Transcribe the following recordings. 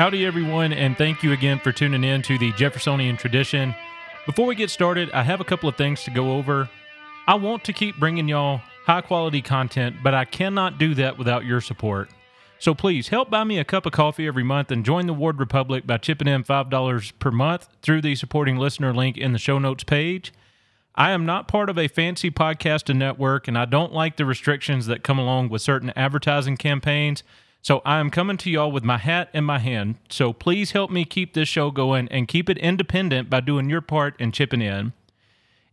Howdy, everyone, and thank you again for tuning in to the Jeffersonian Tradition. Before we get started, I have a couple of things to go over. I want to keep bringing y'all high quality content, but I cannot do that without your support. So please help buy me a cup of coffee every month and join the Ward Republic by chipping in $5 per month through the supporting listener link in the show notes page. I am not part of a fancy podcast and network, and I don't like the restrictions that come along with certain advertising campaigns. So I am coming to y'all with my hat in my hand. So please help me keep this show going and keep it independent by doing your part and chipping in.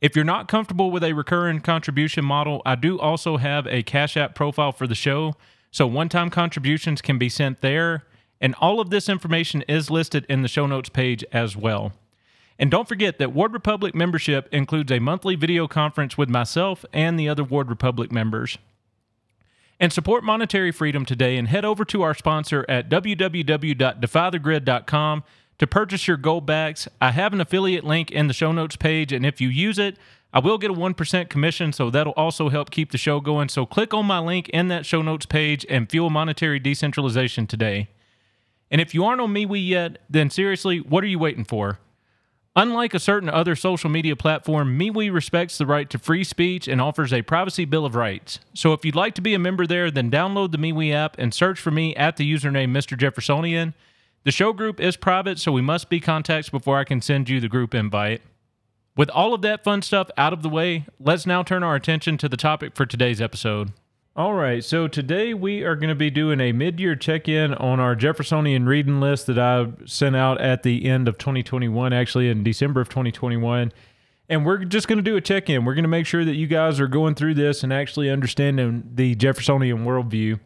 If you're not comfortable with a recurring contribution model, I do also have a Cash App profile for the show. So one time contributions can be sent there. And all of this information is listed in the show notes page as well. And don't forget that Ward Republic membership includes a monthly video conference with myself and the other Ward Republic members. And support monetary freedom today and head over to our sponsor at www.defythegrid.com to purchase your goldbacks. I have an affiliate link in the show notes page, and if you use it, I will get a 1% commission, so that'll also help keep the show going. So click on my link in that show notes page and fuel monetary decentralization today. And if you aren't on MeWe yet, then seriously, what are you waiting for? Unlike a certain other social media platform, MeWe respects the right to free speech and offers a privacy bill of rights. So if you'd like to be a member there, then download the MeWe app and search for me at the username Mr. Jeffersonian. The show group is private, so we must be contacts before I can send you the group invite. With all of that fun stuff out of the way, let's now turn our attention to the topic for today's episode. All right, so today we are going to be doing a mid year check in on our Jeffersonian reading list that I sent out at the end of 2021, actually in December of 2021. And we're just going to do a check in. We're going to make sure that you guys are going through this and actually understanding the Jeffersonian worldview.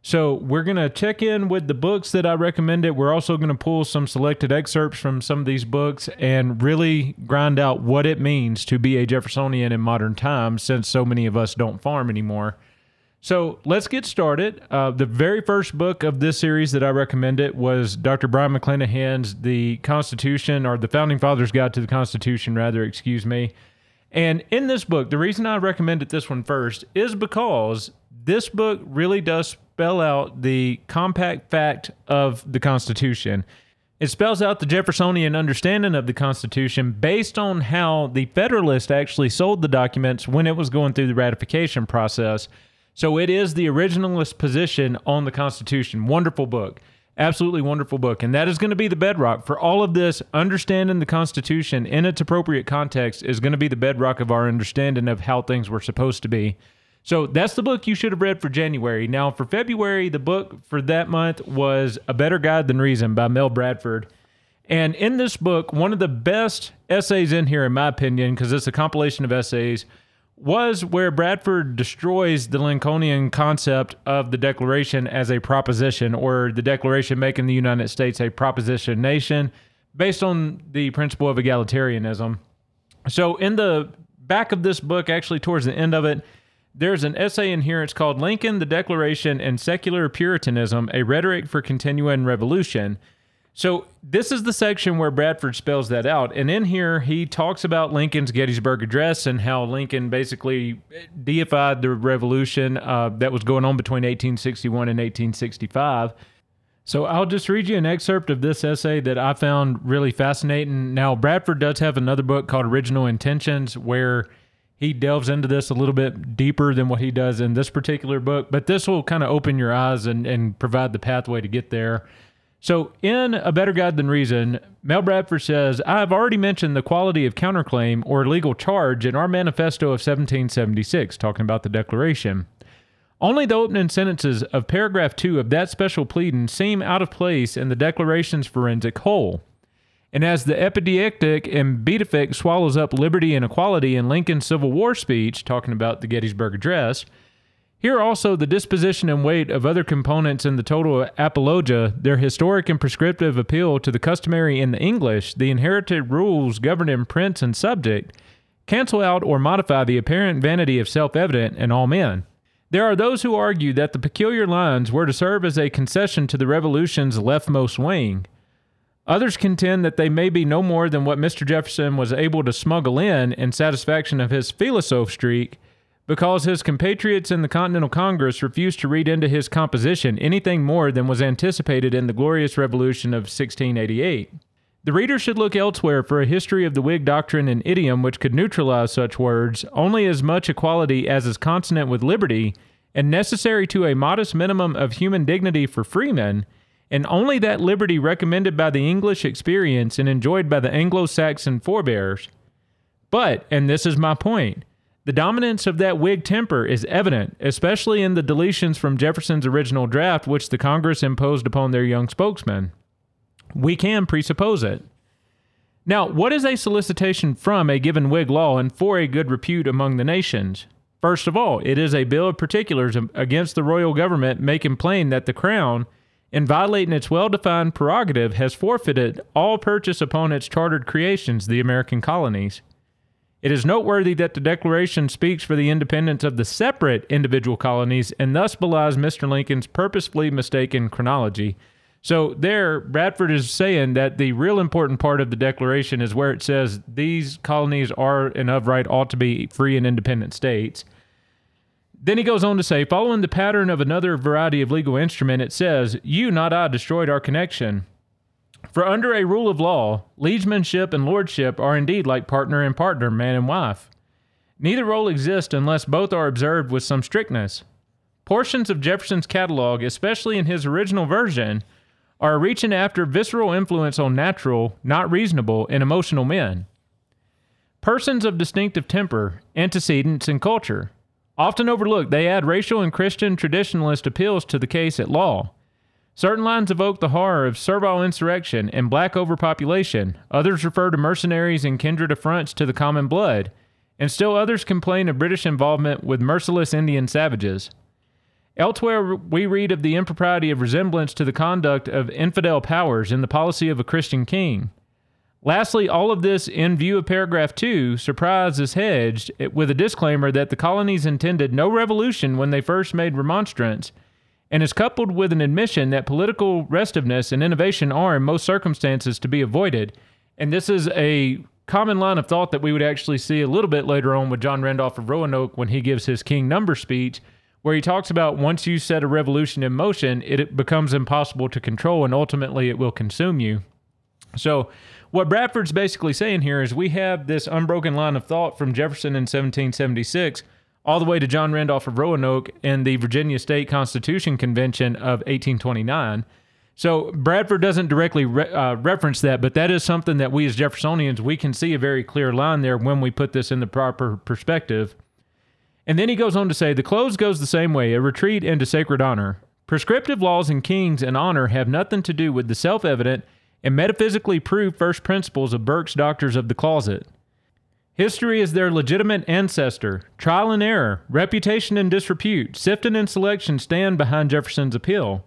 So we're going to check in with the books that I recommended. We're also going to pull some selected excerpts from some of these books and really grind out what it means to be a Jeffersonian in modern times since so many of us don't farm anymore. So let's get started. Uh, the very first book of this series that I recommended was Dr. Brion McClanahan's The Constitution, or The Founding Fathers Guide to the Constitution, rather, excuse me. And in this book, the reason I recommended this one first is because this book really does spell out the compact fact of the Constitution. It spells out the Jeffersonian understanding of the Constitution based on how the Federalist actually sold the documents when it was going through the ratification process. So it is the originalist position on the Constitution. Wonderful book. Absolutely wonderful book. And that is going to be the bedrock for all of this. Understanding the Constitution in its appropriate context is going to be the bedrock of our understanding of how things were supposed to be. So that's the book you should have read for January. Now, for February, the book for that month was A Better Guide Than Reason by Mel Bradford. And in this book, one of the best essays in here, in my opinion, because it's a compilation of essays, was where Bradford destroys the Lincolnian concept of the Declaration as a proposition, or the Declaration making the United States a proposition nation based on the principle of egalitarianism. So, in the back of this book, actually, towards the end of it, there's an essay in here. It's called Lincoln, the Declaration, and Secular Puritanism A Rhetoric for Continuing Revolution. So this is the section where Bradford spells that out, and in here he talks about Lincoln's Gettysburg Address and how Lincoln basically deified the revolution uh, that was going on between 1861 and 1865. So I'll just read you an excerpt of this essay that I found really fascinating. Now Bradford does have another book called Original Intentions where he delves into this a little bit deeper than what he does in this particular book, but this will kind of open your eyes and, and provide the pathway to get there. So, in A Better Guide Than Reason, Mel Bradford says, I have already mentioned the quality of counterclaim or legal charge in our manifesto of 1776, talking about the Declaration. Only the opening sentences of paragraph 2 of that special pleading seem out of place in the Declaration's forensic whole. And as the epideictic and beatific swallows up liberty and equality in Lincoln's Civil War speech, talking about the Gettysburg Address, here also the disposition and weight of other components in the total apologia, their historic and prescriptive appeal to the customary in the English, the inherited rules governing prince and subject, cancel out or modify the apparent vanity of self evident in all men. There are those who argue that the peculiar lines were to serve as a concession to the Revolution's leftmost wing. Others contend that they may be no more than what Mr. Jefferson was able to smuggle in in satisfaction of his philosophe streak because his compatriots in the Continental Congress refused to read into his composition anything more than was anticipated in the Glorious Revolution of 1688. The reader should look elsewhere for a history of the Whig doctrine and idiom which could neutralize such words, only as much equality as is consonant with liberty and necessary to a modest minimum of human dignity for freemen, and only that liberty recommended by the English experience and enjoyed by the Anglo Saxon forebears. But, and this is my point, the dominance of that Whig temper is evident, especially in the deletions from Jefferson's original draft, which the Congress imposed upon their young spokesman we can presuppose it. Now, what is a solicitation from a given Whig law and for a good repute among the nations? First of all, it is a bill of particulars against the royal government making plain that the crown, in violating its well defined prerogative, has forfeited all purchase upon its chartered creations, the American colonies. It is noteworthy that the Declaration speaks for the independence of the separate individual colonies and thus belies Mr. Lincoln's purposefully mistaken chronology. So there, Bradford is saying that the real important part of the Declaration is where it says these colonies are and of right ought to be free and independent states. Then he goes on to say, following the pattern of another variety of legal instrument, it says, You, not I, destroyed our connection. For under a rule of law, liegemanship and lordship are indeed like partner and partner, man and wife. Neither role exists unless both are observed with some strictness. Portions of Jefferson's catalog, especially in his original version, are reaching after visceral influence on natural, not reasonable, and emotional men. Persons of distinctive temper, antecedents, and culture. Often overlooked, they add racial and Christian traditionalist appeals to the case at law. Certain lines evoke the horror of servile insurrection and black overpopulation, others refer to mercenaries and kindred affronts to the common blood, and still others complain of British involvement with merciless Indian savages. Elsewhere, we read of the impropriety of resemblance to the conduct of infidel powers in the policy of a Christian king. Lastly, all of this in view of paragraph 2, surprise is hedged with a disclaimer that the colonies intended no revolution when they first made remonstrance, and is coupled with an admission that political restiveness and innovation are, in most circumstances, to be avoided. And this is a common line of thought that we would actually see a little bit later on with John Randolph of Roanoke when he gives his King Number speech where he talks about once you set a revolution in motion, it becomes impossible to control and ultimately it will consume you. So, what Bradford's basically saying here is we have this unbroken line of thought from Jefferson in 1776 all the way to John Randolph of Roanoke in the Virginia State Constitution Convention of 1829. So Bradford doesn't directly re- uh, reference that, but that is something that we as Jeffersonians we can see a very clear line there when we put this in the proper perspective. And then he goes on to say the close goes the same way, a retreat into sacred honor. Prescriptive laws and kings and honor have nothing to do with the self evident and metaphysically proved first principles of Burke's Doctors of the Closet. History is their legitimate ancestor. Trial and error, reputation and disrepute, sifting and selection stand behind Jefferson's appeal.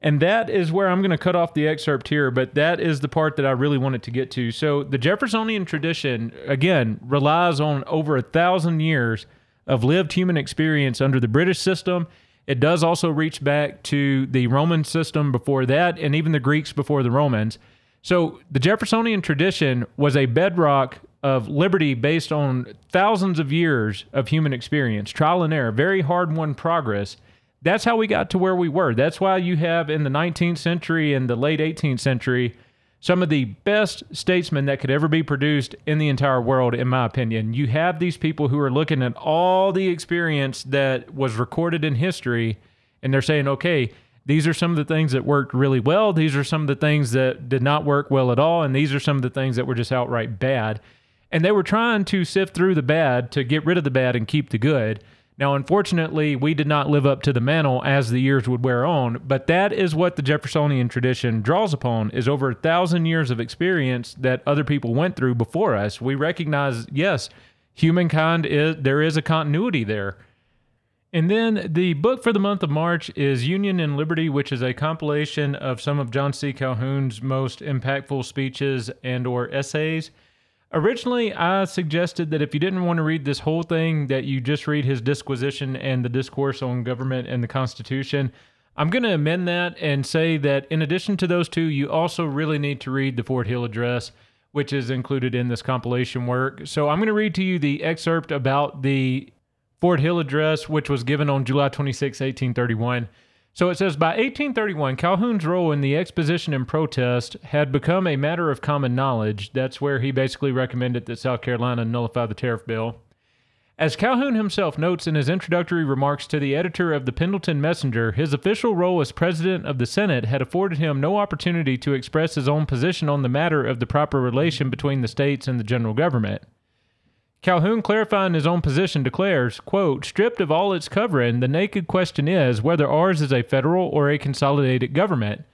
And that is where I'm going to cut off the excerpt here, but that is the part that I really wanted to get to. So, the Jeffersonian tradition, again, relies on over a thousand years of lived human experience under the British system. It does also reach back to the Roman system before that, and even the Greeks before the Romans. So the Jeffersonian tradition was a bedrock of liberty based on thousands of years of human experience, trial and error, very hard won progress. That's how we got to where we were. That's why you have in the 19th century and the late 18th century some of the best statesmen that could ever be produced in the entire world, in my opinion. You have these people who are looking at all the experience that was recorded in history, and they're saying, okay, these are some of the things that worked really well. These are some of the things that did not work well at all. And these are some of the things that were just outright bad. And they were trying to sift through the bad to get rid of the bad and keep the good. Now, unfortunately, we did not live up to the mantle as the years would wear on, but that is what the Jeffersonian tradition draws upon is over a thousand years of experience that other people went through before us. We recognize, yes, humankind is there is a continuity there. And then the book for the month of March is Union and Liberty, which is a compilation of some of John C. Calhoun's most impactful speeches and or essays. Originally, I suggested that if you didn't want to read this whole thing, that you just read his disquisition and the discourse on government and the Constitution. I'm going to amend that and say that in addition to those two, you also really need to read the Fort Hill Address, which is included in this compilation work. So I'm going to read to you the excerpt about the Fort Hill Address, which was given on July 26, 1831. So it says by 1831, Calhoun's role in the exposition and protest had become a matter of common knowledge. That's where he basically recommended that South Carolina nullify the tariff bill. As Calhoun himself notes in his introductory remarks to the editor of the Pendleton Messenger, his official role as president of the Senate had afforded him no opportunity to express his own position on the matter of the proper relation between the states and the general government. Calhoun, clarifying his own position, declares, quote, Stripped of all its covering, the naked question is whether ours is a federal or a consolidated government,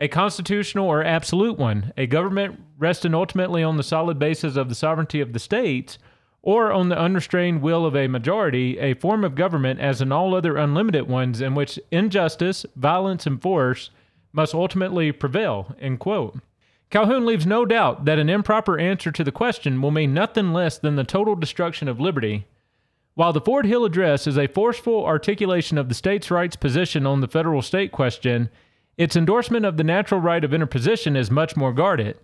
a constitutional or absolute one, a government resting ultimately on the solid basis of the sovereignty of the states, or on the unrestrained will of a majority, a form of government as in all other unlimited ones in which injustice, violence, and force must ultimately prevail, end quote. Calhoun leaves no doubt that an improper answer to the question will mean nothing less than the total destruction of liberty. While the Fort Hill Address is a forceful articulation of the states' rights position on the federal state question, its endorsement of the natural right of interposition is much more guarded.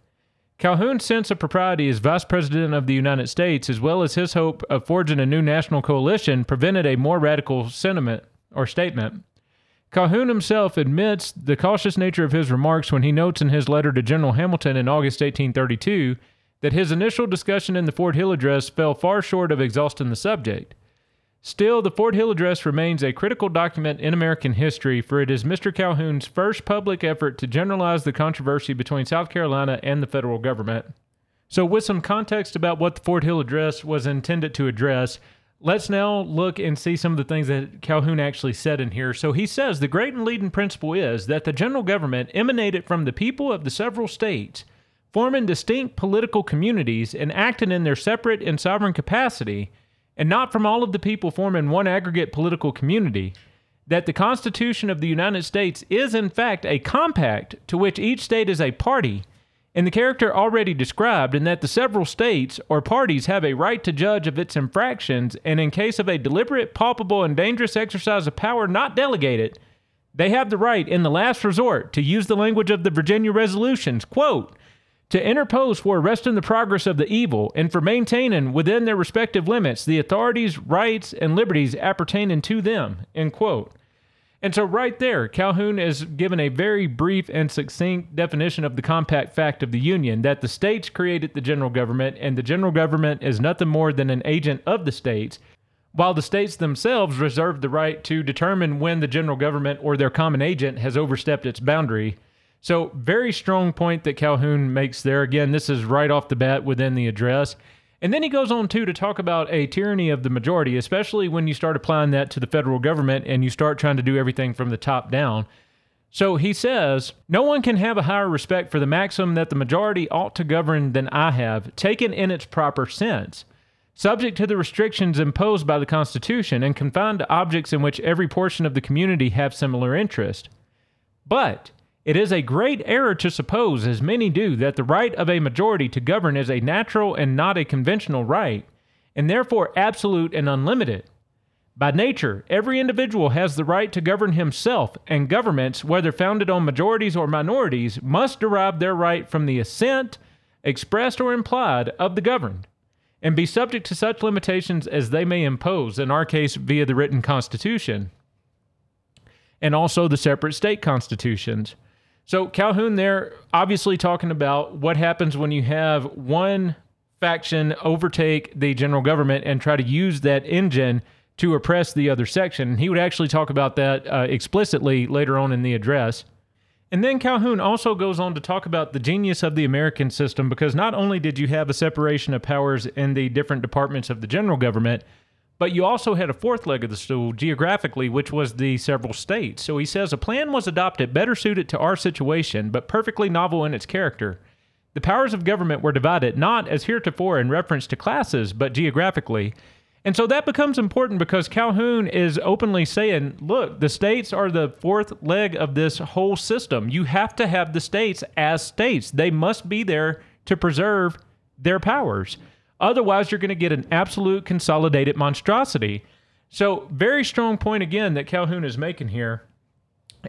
Calhoun's sense of propriety as Vice President of the United States, as well as his hope of forging a new national coalition, prevented a more radical sentiment or statement. Calhoun himself admits the cautious nature of his remarks when he notes in his letter to General Hamilton in August 1832 that his initial discussion in the Fort Hill Address fell far short of exhausting the subject. Still, the Fort Hill Address remains a critical document in American history, for it is Mr. Calhoun's first public effort to generalize the controversy between South Carolina and the federal government. So, with some context about what the Fort Hill Address was intended to address, Let's now look and see some of the things that Calhoun actually said in here. So he says the great and leading principle is that the general government emanated from the people of the several states, forming distinct political communities and acting in their separate and sovereign capacity, and not from all of the people forming one aggregate political community. That the Constitution of the United States is, in fact, a compact to which each state is a party in the character already described, in that the several states or parties have a right to judge of its infractions, and in case of a deliberate, palpable, and dangerous exercise of power not delegated, they have the right, in the last resort, to use the language of the Virginia resolutions, quote, to interpose for arresting the progress of the evil and for maintaining within their respective limits the authorities, rights, and liberties appertaining to them, end quote. And so, right there, Calhoun is given a very brief and succinct definition of the compact fact of the Union that the states created the general government, and the general government is nothing more than an agent of the states, while the states themselves reserve the right to determine when the general government or their common agent has overstepped its boundary. So, very strong point that Calhoun makes there. Again, this is right off the bat within the address. And then he goes on too to talk about a tyranny of the majority, especially when you start applying that to the federal government and you start trying to do everything from the top down. So he says, No one can have a higher respect for the maxim that the majority ought to govern than I have, taken in its proper sense, subject to the restrictions imposed by the Constitution and confined to objects in which every portion of the community have similar interest. But it is a great error to suppose, as many do, that the right of a majority to govern is a natural and not a conventional right, and therefore absolute and unlimited. By nature, every individual has the right to govern himself, and governments, whether founded on majorities or minorities, must derive their right from the assent, expressed or implied, of the governed, and be subject to such limitations as they may impose, in our case, via the written Constitution, and also the separate state constitutions. So Calhoun there obviously talking about what happens when you have one faction overtake the general government and try to use that engine to oppress the other section. He would actually talk about that uh, explicitly later on in the address. And then Calhoun also goes on to talk about the genius of the American system because not only did you have a separation of powers in the different departments of the general government, but you also had a fourth leg of the stool geographically, which was the several states. So he says a plan was adopted better suited to our situation, but perfectly novel in its character. The powers of government were divided not as heretofore in reference to classes, but geographically. And so that becomes important because Calhoun is openly saying, look, the states are the fourth leg of this whole system. You have to have the states as states, they must be there to preserve their powers. Otherwise, you're going to get an absolute consolidated monstrosity. So, very strong point again that Calhoun is making here.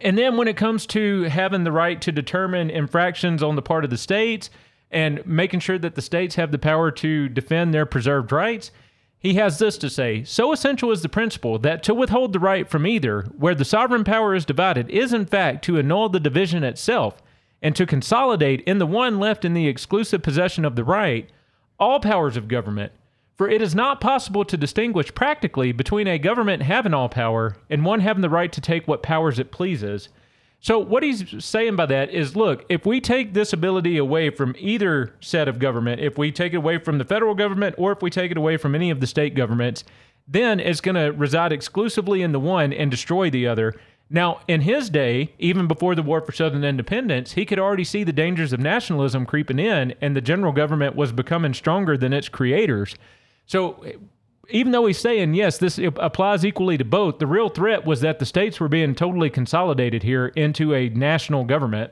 And then when it comes to having the right to determine infractions on the part of the states and making sure that the states have the power to defend their preserved rights, He has this to say So essential is the principle that to withhold the right from either, where the sovereign power is divided, is in fact to annul the division itself, and to consolidate in the one left in the exclusive possession of the right all powers of government. For it is not possible to distinguish practically between a government having all power and one having the right to take what powers it pleases. So, what he's saying by that is look, if we take this ability away from either set of government, if we take it away from the federal government or if we take it away from any of the state governments, then it's going to reside exclusively in the one and destroy the other. Now, in his day, even before the War for Southern Independence, he could already see the dangers of nationalism creeping in, and the general government was becoming stronger than its creators. So, even though he's saying yes, this applies equally to both, the real threat was that the states were being totally consolidated here into a national government.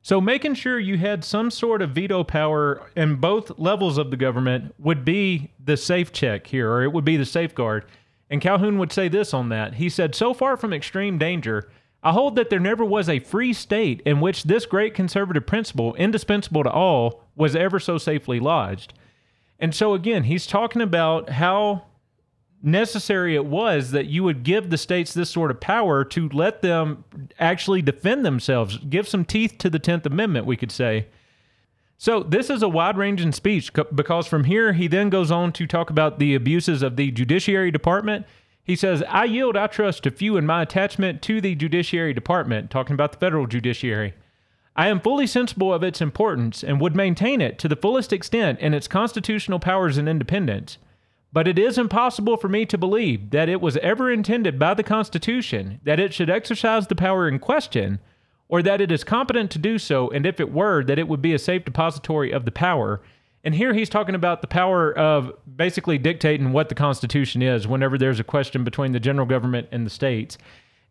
So, making sure you had some sort of veto power in both levels of the government would be the safe check here, or it would be the safeguard. And Calhoun would say this on that. He said, So far from extreme danger, I hold that there never was a free state in which this great conservative principle, indispensable to all, was ever so safely lodged. And so again, he's talking about how necessary it was that you would give the states this sort of power to let them actually defend themselves, give some teeth to the 10th Amendment, we could say. So, this is a wide ranging speech because from here he then goes on to talk about the abuses of the Judiciary Department. He says, I yield, I trust to few in my attachment to the Judiciary Department, talking about the federal judiciary. I am fully sensible of its importance and would maintain it to the fullest extent in its constitutional powers and independence. But it is impossible for me to believe that it was ever intended by the Constitution that it should exercise the power in question, or that it is competent to do so, and if it were, that it would be a safe depository of the power. And here he's talking about the power of basically dictating what the Constitution is whenever there's a question between the general government and the states.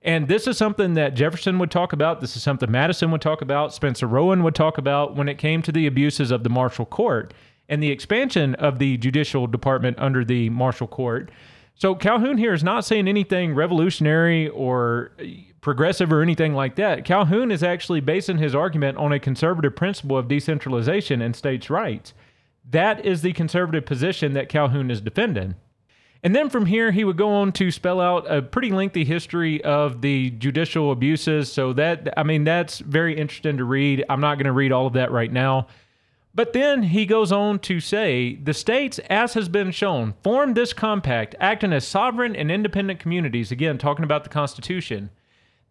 And this is something that Jefferson would talk about. This is something Madison would talk about. Spencer Roane would talk about when it came to the abuses of the Marshall Court and the expansion of the judicial department under the Marshall Court. So Calhoun here is not saying anything revolutionary or uh, progressive or anything like that. Calhoun is actually basing his argument on a conservative principle of decentralization and states' rights. That is the conservative position that Calhoun is defending. And then from here, he would go on to spell out a pretty lengthy history of the judicial abuses. So that, I mean, that's very interesting to read. I'm not going to read all of that right now. But then he goes on to say the states, as has been shown, formed this compact, acting as sovereign and independent communities. Again, talking about the Constitution.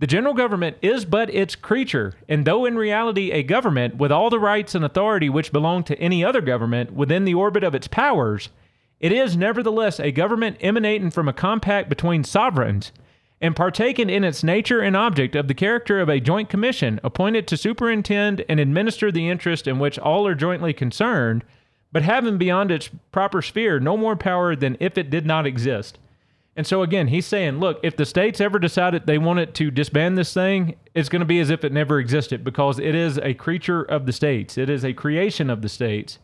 The general government is but its creature, and though in reality a government with all the rights and authority which belong to any other government within the orbit of its powers, it is nevertheless a government emanating from a compact between sovereigns and partaken in its nature and object of the character of a joint commission appointed to superintend and administer the interest in which all are jointly concerned, but having beyond its proper sphere no more power than if it did not exist. And so again, he's saying, look, if the states ever decided they wanted to disband this thing, it's going to be as if it never existed because it is a creature of the states. It is a creation of the states.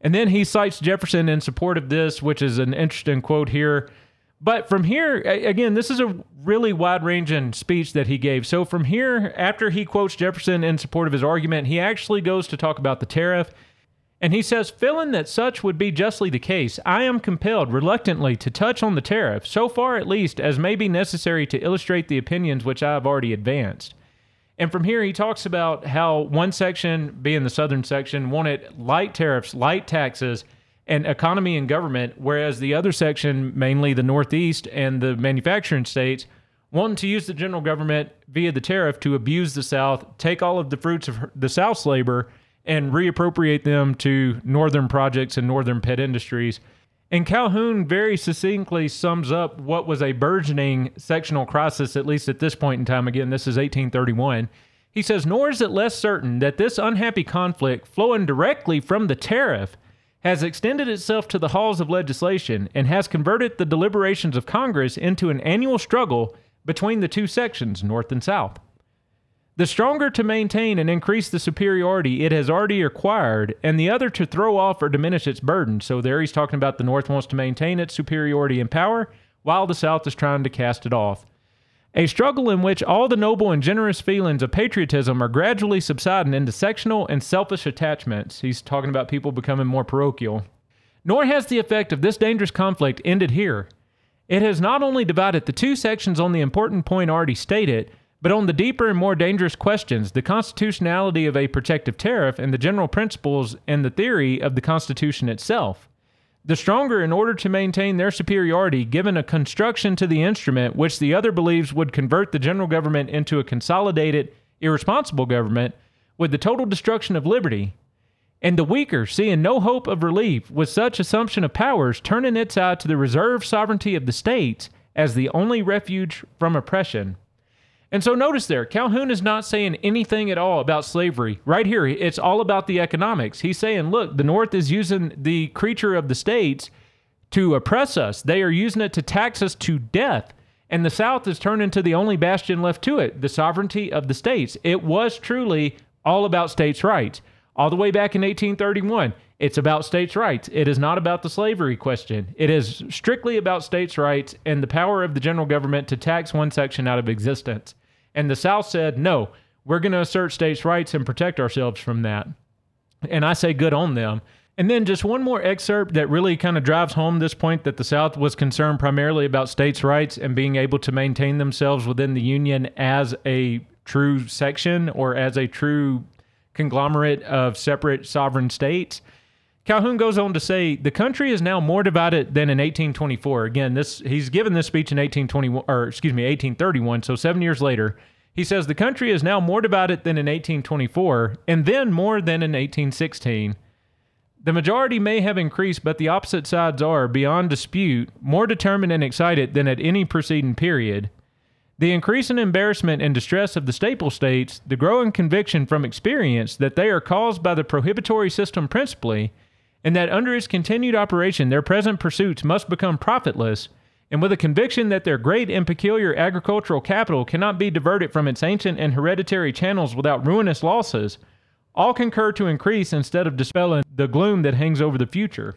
And then he cites Jefferson in support of this, which is an interesting quote here. But from here, again, this is a really wide ranging speech that he gave. So from here, after he quotes Jefferson in support of his argument, he actually goes to talk about the tariff. And he says, feeling that such would be justly the case, I am compelled reluctantly to touch on the tariff, so far at least as may be necessary to illustrate the opinions which I have already advanced. And from here, he talks about how one section, being the southern section, wanted light tariffs, light taxes, and economy and government, whereas the other section, mainly the Northeast and the manufacturing states, wanted to use the general government via the tariff to abuse the South, take all of the fruits of the South's labor, and reappropriate them to northern projects and northern pet industries and Calhoun very succinctly sums up what was a burgeoning sectional crisis, at least at this point in time. Again, this is 1831. He says, Nor is it less certain that this unhappy conflict, flowing directly from the tariff, has extended itself to the halls of legislation and has converted the deliberations of Congress into an annual struggle between the two sections, North and South. The stronger to maintain and increase the superiority it has already acquired, and the other to throw off or diminish its burden. So there he's talking about the North wants to maintain its superiority and power, while the South is trying to cast it off. A struggle in which all the noble and generous feelings of patriotism are gradually subsiding into sectional and selfish attachments. He's talking about people becoming more parochial. Nor has the effect of this dangerous conflict ended here. It has not only divided the two sections on the important point already stated, but on the deeper and more dangerous questions, the constitutionality of a protective tariff and the general principles and the theory of the Constitution itself. The stronger, in order to maintain their superiority, given a construction to the instrument which the other believes would convert the general government into a consolidated, irresponsible government, with the total destruction of liberty, and the weaker, seeing no hope of relief with such assumption of powers, turning its eye to the reserved sovereignty of the states as the only refuge from oppression. And so notice there, Calhoun is not saying anything at all about slavery. Right here, it's all about the economics. He's saying, look, the North is using the creature of the states to oppress us, they are using it to tax us to death. And the South is turned into the only bastion left to it, the sovereignty of the states. It was truly all about states' rights all the way back in 1831. It's about states' rights. It is not about the slavery question. It is strictly about states' rights and the power of the general government to tax one section out of existence. And the South said, no, we're going to assert states' rights and protect ourselves from that. And I say good on them. And then just one more excerpt that really kind of drives home this point that the South was concerned primarily about states' rights and being able to maintain themselves within the Union as a true section or as a true conglomerate of separate sovereign states. Calhoun goes on to say the country is now more divided than in 1824. Again, this he's given this speech in 1821 or excuse me 1831, so 7 years later. He says the country is now more divided than in 1824 and then more than in 1816. The majority may have increased, but the opposite sides are, beyond dispute, more determined and excited than at any preceding period. The increase increasing embarrassment and distress of the staple states, the growing conviction from experience that they are caused by the prohibitory system principally, and that under its continued operation their present pursuits must become profitless, and with a conviction that their great and peculiar agricultural capital cannot be diverted from its ancient and hereditary channels without ruinous losses, all concur to increase instead of dispelling the gloom that hangs over the future.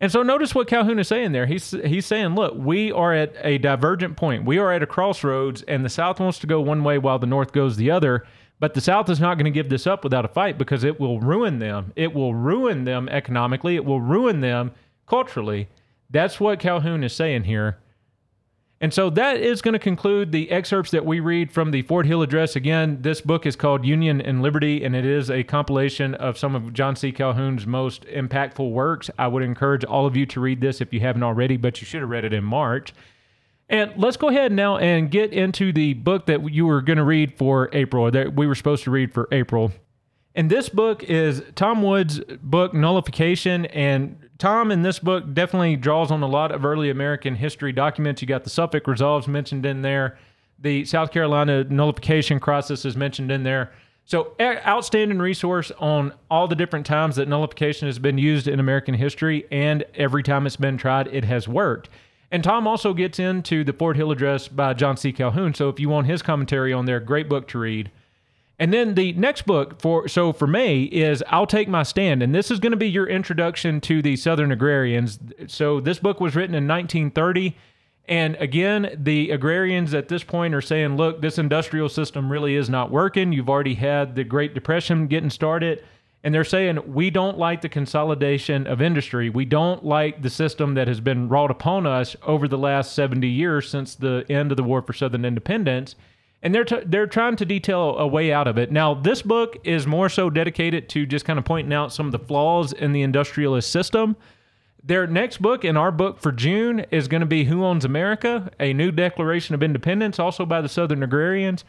And so notice what Calhoun is saying there. He's he's saying, look, we are at a divergent point. We are at a crossroads, and the South wants to go one way while the North goes the other. But the South is not going to give this up without a fight because it will ruin them. It will ruin them economically. It will ruin them culturally. That's what Calhoun is saying here. And so that is going to conclude the excerpts that we read from the Fort Hill Address. Again, this book is called Union and Liberty, and it is a compilation of some of John C. Calhoun's most impactful works. I would encourage all of you to read this if you haven't already, but you should have read it in March. And let's go ahead now and get into the book that you were going to read for April, that we were supposed to read for April. And this book is Tom Woods' book, Nullification. And Tom in this book definitely draws on a lot of early American history documents. You got the Suffolk Resolves mentioned in there, the South Carolina nullification crisis is mentioned in there. So, outstanding resource on all the different times that nullification has been used in American history, and every time it's been tried, it has worked. And Tom also gets into the Fort Hill Address by John C. Calhoun. So, if you want his commentary on there, great book to read. And then the next book for so for May is I'll Take My Stand. And this is going to be your introduction to the Southern agrarians. So this book was written in 1930. And again, the agrarians at this point are saying, look, this industrial system really is not working. You've already had the Great Depression getting started. And they're saying, we don't like the consolidation of industry. We don't like the system that has been wrought upon us over the last 70 years since the end of the War for Southern Independence and they're t- they're trying to detail a way out of it. Now, this book is more so dedicated to just kind of pointing out some of the flaws in the industrialist system. Their next book and our book for June is going to be Who Owns America: A New Declaration of Independence, also by the Southern Agrarians.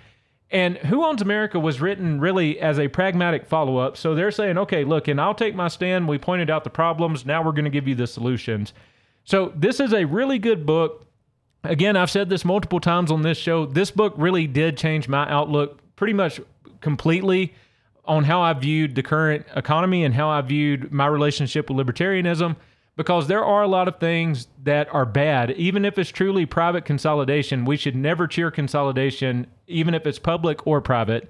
And Who Owns America was written really as a pragmatic follow up. So they're saying, okay, look, and I'll take my stand. We pointed out the problems. Now we're going to give you the solutions. So this is a really good book again, I've said this multiple times on this show. This book really did change my outlook pretty much completely on how I viewed the current economy and how I viewed my relationship with libertarianism because there are a lot of things that are bad. Even if it's truly private consolidation, we should never cheer consolidation, even if it's public or private.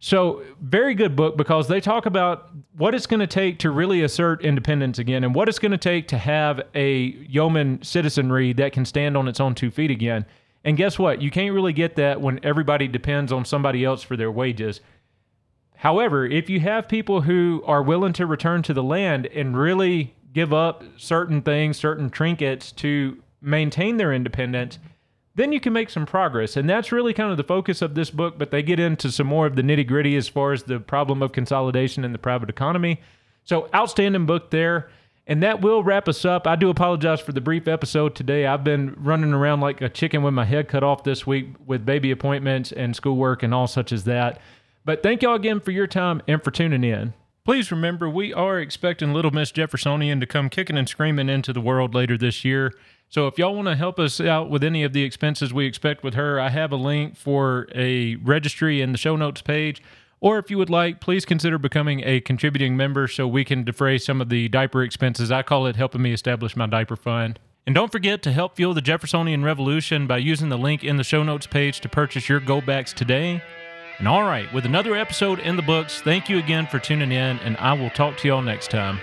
So, very good book because they talk about what it's going to take to really assert independence again and what it's going to take to have a yeoman citizenry that can stand on its own two feet again. And guess what? You can't really get that when everybody depends on somebody else for their wages. However, if you have people who are willing to return to the land and really give up certain things, certain trinkets to maintain their independence, then you can make some progress. And that's really kind of the focus of this book, but they get into some more of the nitty gritty as far as the problem of consolidation in the private economy. So, outstanding book there. And that will wrap us up. I do apologize for the brief episode today. I've been running around like a chicken with my head cut off this week with baby appointments and schoolwork and all such as that. But thank y'all again for your time and for tuning in. Please remember, we are expecting Little Miss Jeffersonian to come kicking and screaming into the world later this year. So if y'all want to help us out with any of the expenses we expect with her, I have a link for a registry in the show notes page. Or if you would like, please consider becoming a contributing member so we can defray some of the diaper expenses. I call it helping me establish my diaper fund. And don't forget to help fuel the Jeffersonian Revolution by using the link in the show notes page to purchase your goldbacks today. And all right, with another episode in the books, thank you again for tuning in, and I will talk to y'all next time.